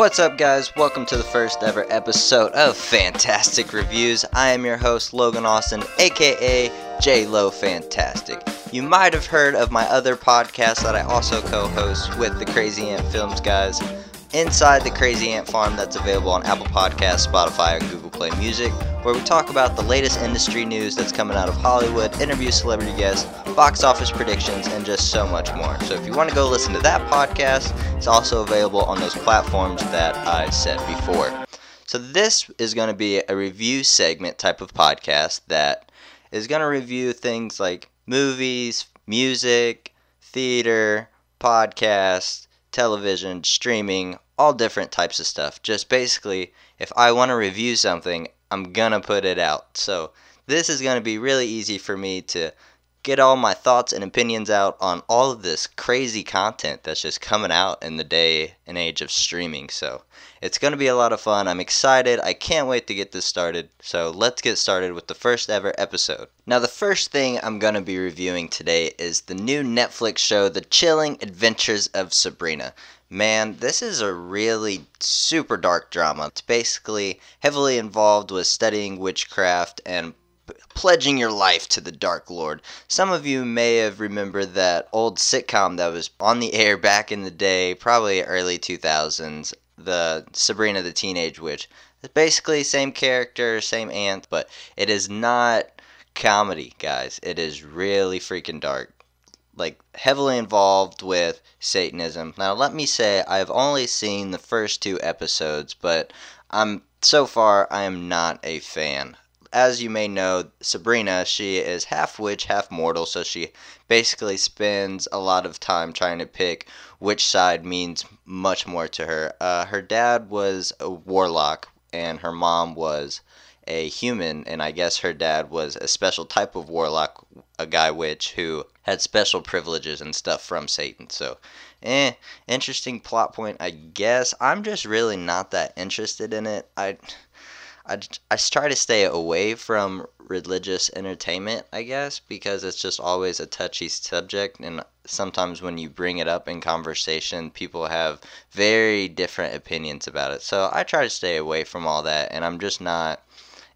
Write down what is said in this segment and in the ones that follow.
What's up, guys? Welcome to the first ever episode of Fantastic Reviews. I am your host, Logan Austin, aka J Lo Fantastic. You might have heard of my other podcast that I also co host with the Crazy Ant Films guys. Inside the Crazy Ant Farm, that's available on Apple Podcasts, Spotify, and Google Play Music, where we talk about the latest industry news that's coming out of Hollywood, interview celebrity guests, box office predictions, and just so much more. So if you want to go listen to that podcast, it's also available on those platforms that I said before. So this is going to be a review segment type of podcast that is going to review things like movies, music, theater, podcasts, television, streaming, all different types of stuff. Just basically, if I want to review something, I'm going to put it out. So this is going to be really easy for me to get all my thoughts and opinions out on all of this crazy content that's just coming out in the day and age of streaming. So it's going to be a lot of fun. I'm excited. I can't wait to get this started. So let's get started with the first ever episode. Now, the first thing I'm going to be reviewing today is the new Netflix show, The Chilling Adventures of Sabrina. Man, this is a really super dark drama. It's basically heavily involved with studying witchcraft and pledging your life to the Dark Lord. Some of you may have remembered that old sitcom that was on the air back in the day, probably early 2000s, the Sabrina the Teenage Witch. It's basically same character, same aunt, but it is not comedy, guys. It is really freaking dark. Like heavily involved with Satanism. Now, let me say I've only seen the first two episodes, but I'm so far I am not a fan as you may know, Sabrina, she is half witch, half mortal, so she basically spends a lot of time trying to pick which side means much more to her. Uh, her dad was a warlock, and her mom was a human, and I guess her dad was a special type of warlock, a guy witch who had special privileges and stuff from Satan. So, eh, interesting plot point, I guess. I'm just really not that interested in it. I I, I try to stay away from religious entertainment, I guess, because it's just always a touchy subject. And sometimes when you bring it up in conversation, people have very different opinions about it. So I try to stay away from all that. And I'm just not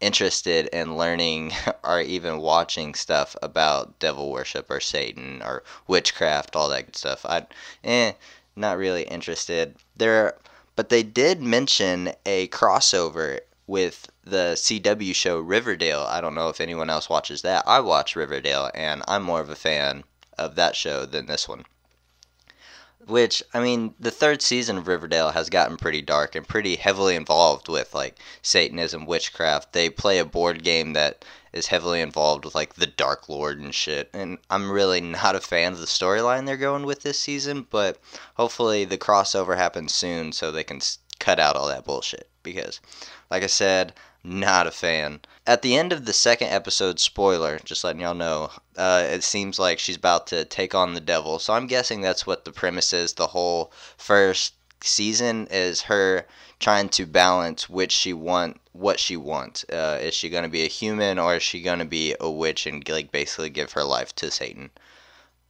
interested in learning or even watching stuff about devil worship or Satan or witchcraft, all that good stuff. I, eh, not really interested. There, but they did mention a crossover with the CW show Riverdale. I don't know if anyone else watches that. I watch Riverdale, and I'm more of a fan of that show than this one. Which, I mean, the third season of Riverdale has gotten pretty dark and pretty heavily involved with, like, Satanism, witchcraft. They play a board game that is heavily involved with, like, the Dark Lord and shit. And I'm really not a fan of the storyline they're going with this season, but hopefully the crossover happens soon so they can cut out all that bullshit. Because like I said, not a fan. At the end of the second episode, spoiler, just letting y'all know, uh, it seems like she's about to take on the devil. So I'm guessing that's what the premise is. The whole first season is her trying to balance which she want, what she wants. Uh, is she going to be a human or is she going to be a witch and like basically give her life to Satan?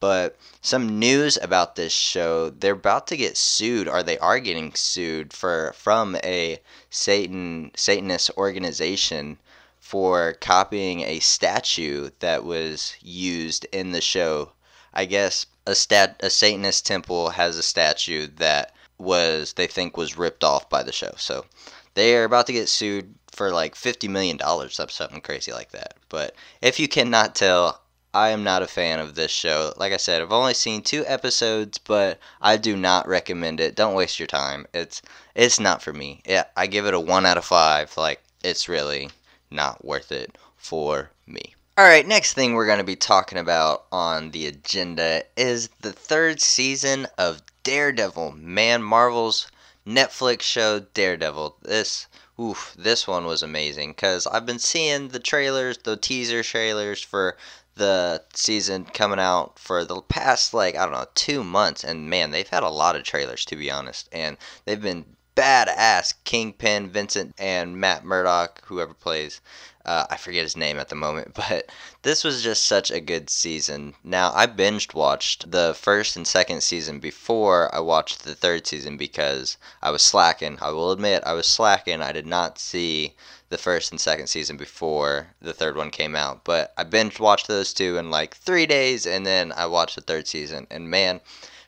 But some news about this show, they're about to get sued or they are getting sued for from a Satan Satanist organization for copying a statue that was used in the show. I guess a stat a Satanist temple has a statue that was they think was ripped off by the show. So they are about to get sued for like fifty million dollars, or something crazy like that. But if you cannot tell, I am not a fan of this show. Like I said, I've only seen two episodes, but I do not recommend it. Don't waste your time. It's it's not for me. Yeah, I give it a one out of five. Like it's really not worth it for me. All right, next thing we're going to be talking about on the agenda is the third season of Daredevil. Man, Marvel's Netflix show Daredevil. This oof, this one was amazing cuz I've been seeing the trailers, the teaser trailers for the season coming out for the past like I don't know two months, and man, they've had a lot of trailers to be honest, and they've been badass Kingpin, Vincent, and Matt Murdock, whoever plays. Uh, I forget his name at the moment, but this was just such a good season. Now, I binged watched the first and second season before I watched the third season because I was slacking. I will admit, I was slacking. I did not see the first and second season before the third one came out, but I binge watched those two in like three days, and then I watched the third season, and man,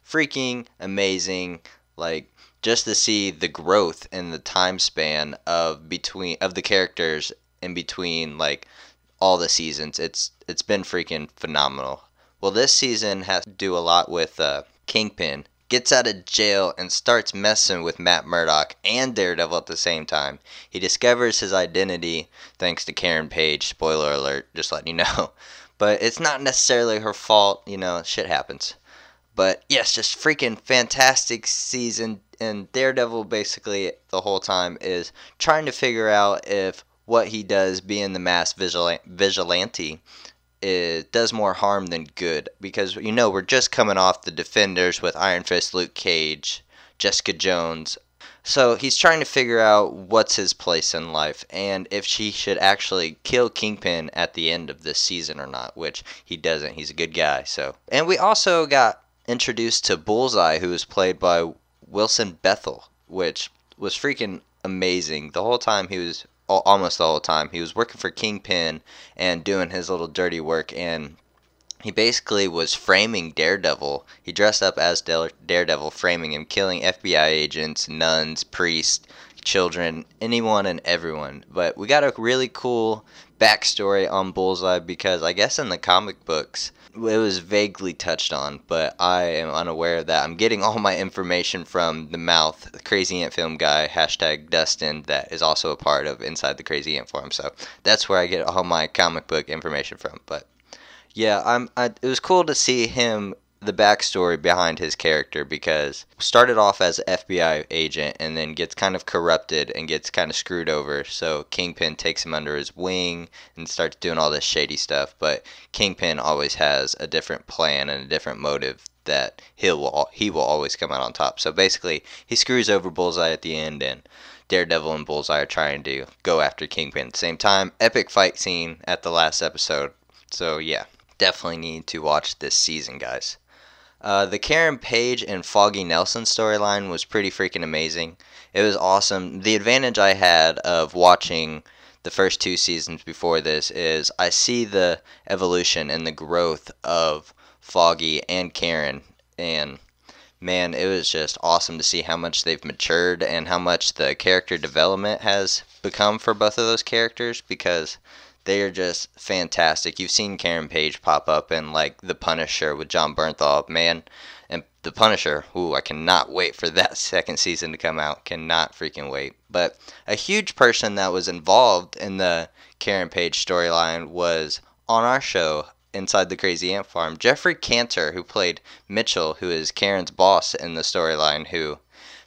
freaking amazing! Like, just to see the growth in the time span of between of the characters in between like all the seasons. It's it's been freaking phenomenal. Well, this season has to do a lot with uh, Kingpin. Gets out of jail and starts messing with Matt Murdock and Daredevil at the same time. He discovers his identity thanks to Karen Page. Spoiler alert, just letting you know. But it's not necessarily her fault, you know, shit happens. But yes, just freaking fantastic season. And Daredevil basically the whole time is trying to figure out if what he does, being the mass vigilante, it does more harm than good. Because, you know, we're just coming off the Defenders with Iron Fist, Luke Cage, Jessica Jones. So he's trying to figure out what's his place in life and if she should actually kill Kingpin at the end of this season or not, which he doesn't. He's a good guy. So, and we also got introduced to Bullseye, who was played by Wilson Bethel, which was freaking amazing. The whole time he was almost the whole time. He was working for Kingpin and doing his little dirty work, and he basically was framing Daredevil. He dressed up as Daredevil, framing him, killing FBI agents, nuns, priests, children, anyone and everyone. But we got a really cool backstory on Bullseye because I guess in the comic books, it was vaguely touched on, but I am unaware of that. I'm getting all my information from the mouth, the Crazy Ant Film guy, hashtag Dustin, that is also a part of Inside the Crazy Ant Farm. So that's where I get all my comic book information from. But yeah, I'm. I, it was cool to see him the backstory behind his character because started off as an FBI agent and then gets kind of corrupted and gets kind of screwed over. So Kingpin takes him under his wing and starts doing all this shady stuff. But Kingpin always has a different plan and a different motive that he will he will always come out on top. So basically, he screws over Bullseye at the end and. Daredevil and Bullseye are trying to go after Kingpin at the same time. Epic fight scene at the last episode. So yeah, definitely need to watch this season, guys. Uh, the Karen Page and Foggy Nelson storyline was pretty freaking amazing. It was awesome. The advantage I had of watching the first two seasons before this is I see the evolution and the growth of Foggy and Karen. And man, it was just awesome to see how much they've matured and how much the character development has become for both of those characters because they are just fantastic. You've seen Karen Page pop up in like The Punisher with Jon Bernthal, man, and The Punisher. Ooh, I cannot wait for that second season to come out. Cannot freaking wait. But a huge person that was involved in the Karen Page storyline was on our show inside the Crazy Ant Farm. Geoffrey Cantor, who played Mitchell, who is Karen's boss in the storyline, who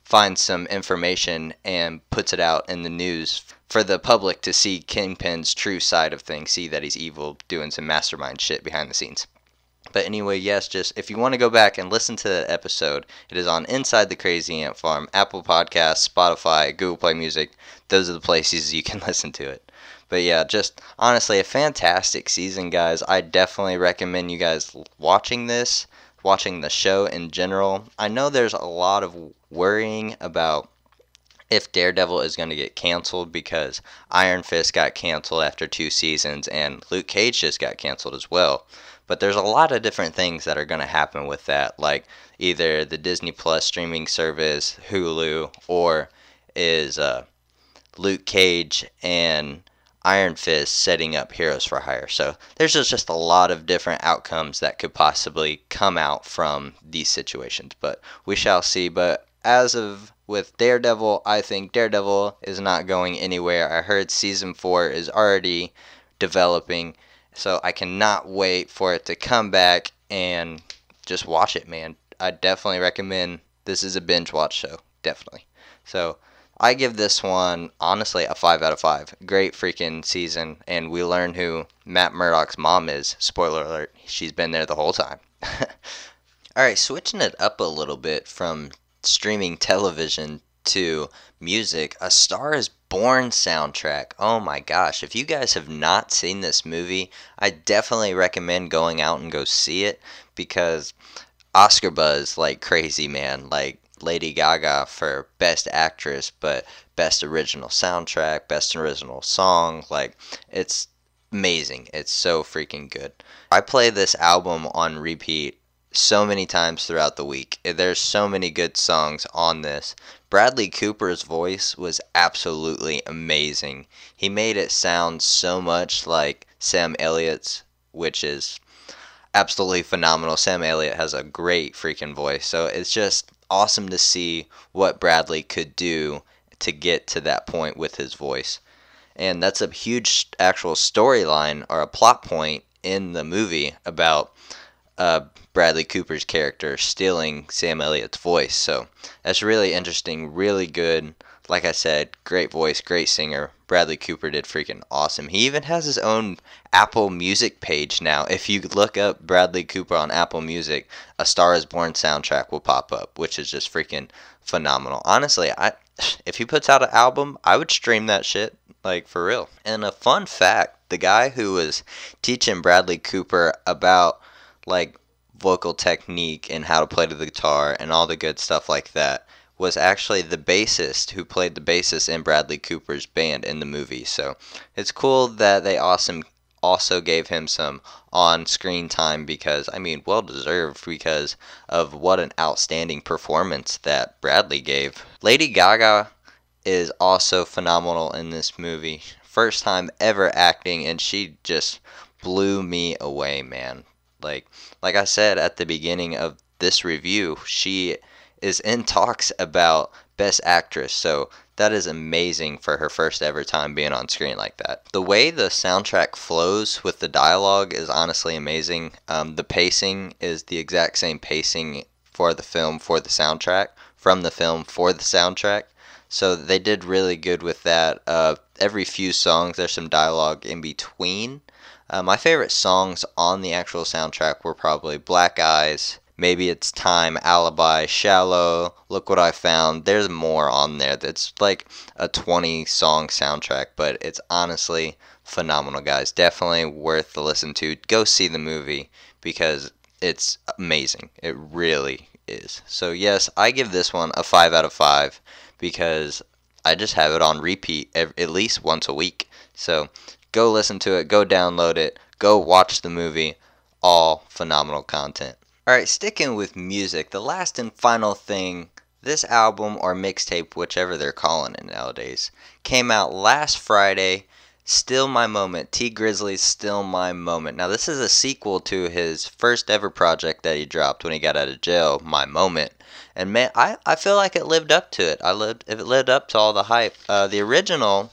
finds some information and puts it out in the news for the public to see Kingpin's true side of things, see that he's evil, doing some mastermind shit behind the scenes. But anyway, yes, just if you want to go back and listen to that episode, it is on Inside the Crazy Ant Farm, Apple Podcasts, Spotify, Google Play Music. Those are the places you can listen to it. But yeah, just honestly, a fantastic season, guys. I definitely recommend you guys watching this, watching the show in general. I know there's a lot of worrying about if Daredevil is going to get canceled because Iron Fist got canceled after two seasons and Luke Cage just got canceled as well. But there's a lot of different things that are going to happen with that, like either the Disney Plus streaming service, Hulu, or is uh, Luke Cage and Iron Fist setting up Heroes for Hire. So there's just, just a lot of different outcomes that could possibly come out from these situations. But we shall see. But as of with Daredevil, I think Daredevil is not going anywhere. I heard season 4 is already developing, so I cannot wait for it to come back and just watch it, man. I definitely recommend this is a binge watch show, definitely. So, I give this one honestly a 5 out of 5. Great freaking season and we learn who Matt Murdock's mom is. Spoiler alert, she's been there the whole time. All right, switching it up a little bit from streaming television to music, A Star is Born soundtrack. Oh my gosh, if you guys have not seen this movie, I definitely recommend going out and go see it because Oscar buzz like crazy, man. Like Lady Gaga for Best Actress, but Best Original Soundtrack, Best Original Song. Like, it's amazing. It's so freaking good. I play this album on repeat so many times throughout the week. There's so many good songs on this. Bradley Cooper's voice was absolutely amazing. He made it sound so much like Sam Elliott's, which is absolutely phenomenal. Sam Elliott has a great freaking voice. So it's just awesome to see what Bradley could do to get to that point with his voice. And that's a huge actual storyline or a plot point in the movie about uh, Bradley Cooper's character stealing Sam Elliott's voice. So that's really interesting, really good. Like I said, great voice, great singer. Bradley Cooper did freaking awesome. He even has his own Apple Music page now. If you look up Bradley Cooper on Apple Music, A Star is Born soundtrack will pop up, which is just freaking phenomenal. Honestly, I if he puts out an album, I would stream that shit like for real. And a fun fact, the guy who was teaching Bradley Cooper about like vocal technique and how to play the guitar and all the good stuff like that was actually the bassist who played the bassist in Bradley Cooper's band in the movie. So it's cool that they awesome also gave him some on-screen time because I mean well deserved because of what an outstanding performance that Bradley gave. Lady Gaga is also phenomenal in this movie. First time ever acting and she just blew me away, man. Like like I said at the beginning of this review, she is in talks about best actress. So that is amazing for her first ever time being on screen like that. The way the soundtrack flows with the dialogue is honestly amazing. Um, the pacing is the exact same pacing for the film for the soundtrack from the film for the soundtrack. So they did really good with that. Uh, every few songs, there's some dialogue in between. Uh, my favorite songs on the actual soundtrack were probably Black Eyes, Maybe It's Time, Alibi, Shallow, Look What I Found. There's more on there. That's like a 20 song soundtrack, but it's honestly phenomenal, guys. Definitely worth the listen to. Go see the movie because it's amazing. It really is. So, yes, I give this one a 5 out of 5 because I just have it on repeat at least once a week. So, Go listen to it, go download it, go watch the movie. All phenomenal content. Alright, sticking with music, the last and final thing this album or mixtape, whichever they're calling it nowadays, came out last Friday. Still My Moment. Tee Grizzley's Still My Moment. Now, this is a sequel to his first ever project that he dropped when he got out of jail, My Moment. And man, I, I feel like it lived up to it. I lived if it lived up to all the hype. Uh, the original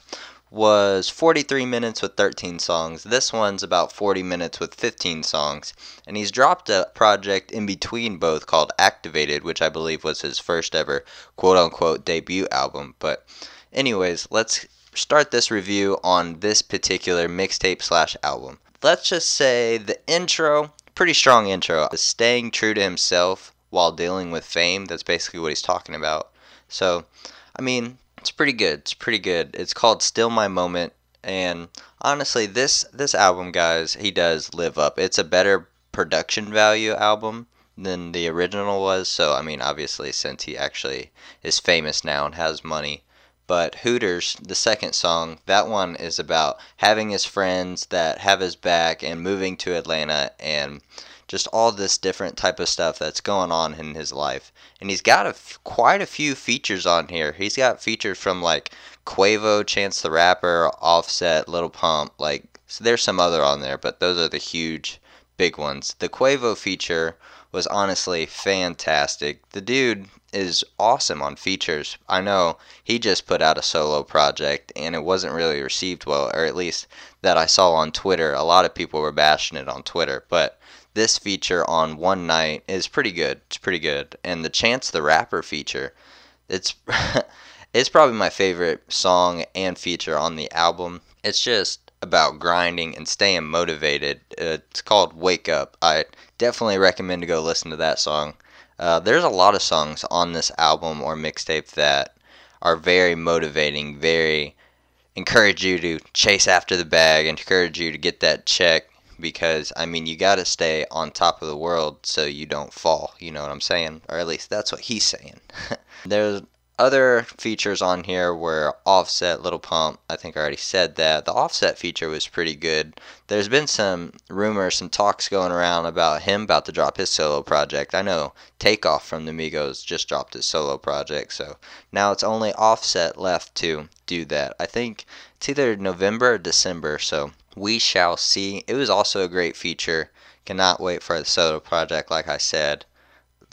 was 43 minutes with 13 songs. This one's about 40 minutes with 15 songs. And he's dropped a project in between both called Activated, which I believe was his first ever quote unquote debut album. But, anyways, let's start this review on this particular mixtape slash album. Let's just say the intro, pretty strong intro, is staying true to himself while dealing with fame. That's basically what he's talking about. So, I mean, it's pretty good. It's pretty good. It's called Still My Moment and honestly this this album guys, he does live up. It's a better production value album than the original was. So I mean, obviously since he actually is famous now and has money, but Hooters, the second song, that one is about having his friends that have his back and moving to Atlanta and just all this different type of stuff that's going on in his life. And he's got quite a few features on here. He's got features from like Quavo, Chance the Rapper, Offset, Lil Pump. Like so there's some other on there, but those are the huge big ones. The Quavo feature was honestly fantastic. The dude is awesome on features. I know he just put out a solo project and it wasn't really received well, or at least that I saw on Twitter. A lot of people were bashing it on Twitter, but this feature on One Night is pretty good. It's pretty good. And the Chance the Rapper feature, it's it's probably my favorite song and feature on the album. It's just about grinding and staying motivated. It's called Wake Up. I definitely recommend to go listen to that song. Uh, there's a lot of songs on this album or mixtape that are very motivating, very encourage you to chase after the bag, encourage you to get that check because I mean you got to stay on top of the world so you don't fall. You know what I'm saying? Or at least that's what he's saying. There's other features on here were offset Lil Pump i think i already said that the offset feature was pretty good there's been some rumors some talks going around about him about to drop his solo project i know takeoff from the migos just dropped his solo project so now it's only offset left to do that i think it's either november or december so we shall see it was also a great feature cannot wait for the solo project like i said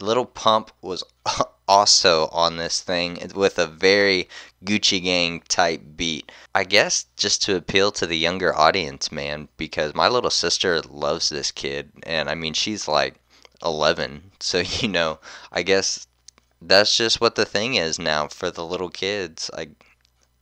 Lil Pump was also on this thing with a very Gucci Gang type beat. I guess just to appeal to the younger audience, man, because my little sister loves this kid. And I mean, she's like 11. So, you know, I guess that's just what the thing is now for the little kids. Like,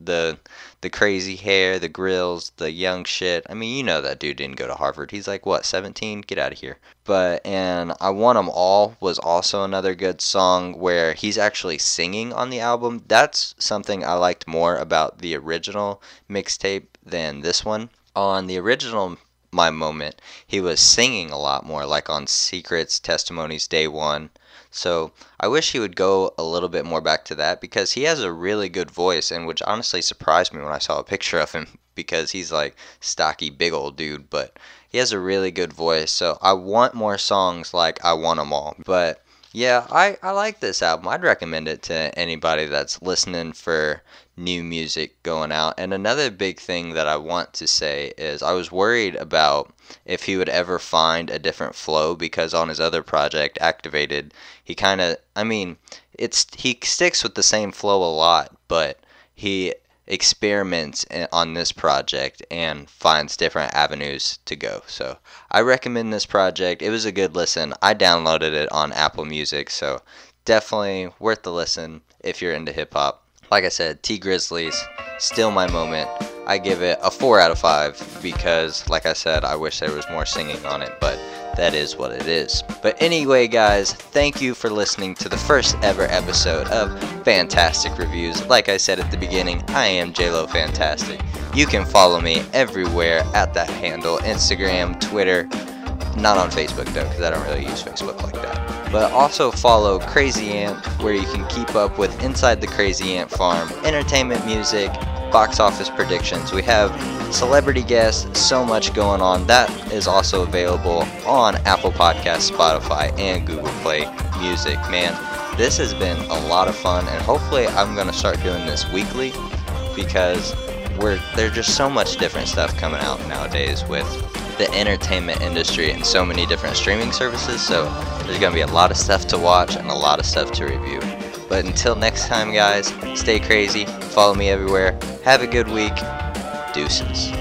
the the crazy hair, the grills, the young shit. I mean, you know that dude didn't go to Harvard. He's like what, 17? Get out of here. But and I Want 'Em All was also another good song where he's actually singing on the album. That's something I liked more about the original mixtape than this one. On the original my moment, he was singing a lot more like on Secrets, Testimonies, Day 1 so I wish he would go a little bit more back to that because he has a really good voice, and which honestly surprised me when I saw a picture of him because he's like stocky, big old dude, but he has a really good voice. So I want more songs like I Want 'Em All. But yeah, I, I like this album. I'd recommend it to anybody that's listening for new music going out. And another big thing that I want to say is I was worried about if he would ever find a different flow because on his other project, Activated, he kind of, I mean, it's he sticks with the same flow a lot, but he experiments on this project and finds different avenues to go. So I recommend this project. It was a good listen. I downloaded it on Apple Music, so definitely worth the listen if you're into hip hop. Like I said, Tee Grizzley's, still my moment. I give it a 4 out of 5 because, like I said, I wish there was more singing on it, but that is what it is. But anyway, guys, thank you for listening to the first ever episode of Fantastic Reviews. Like I said at the beginning, I am JLo Fantastic. You can follow me everywhere at that handle Instagram, Twitter, not on Facebook though, because I don't really use Facebook like that. But also follow Crazy Ant, where you can keep up with Inside the Crazy Ant Farm, entertainment music, box office predictions. We have celebrity guests, so much going on. That is also available on Apple Podcasts, Spotify, and Google Play Music. Man, this has been a lot of fun, and hopefully, I'm going to start doing this weekly because we're there's just so much different stuff coming out nowadays with the entertainment industry and so many different streaming services. So there's going to be a lot of stuff to watch and a lot of stuff to review. But until next time, guys, stay crazy, follow me everywhere, have a good week, deuces.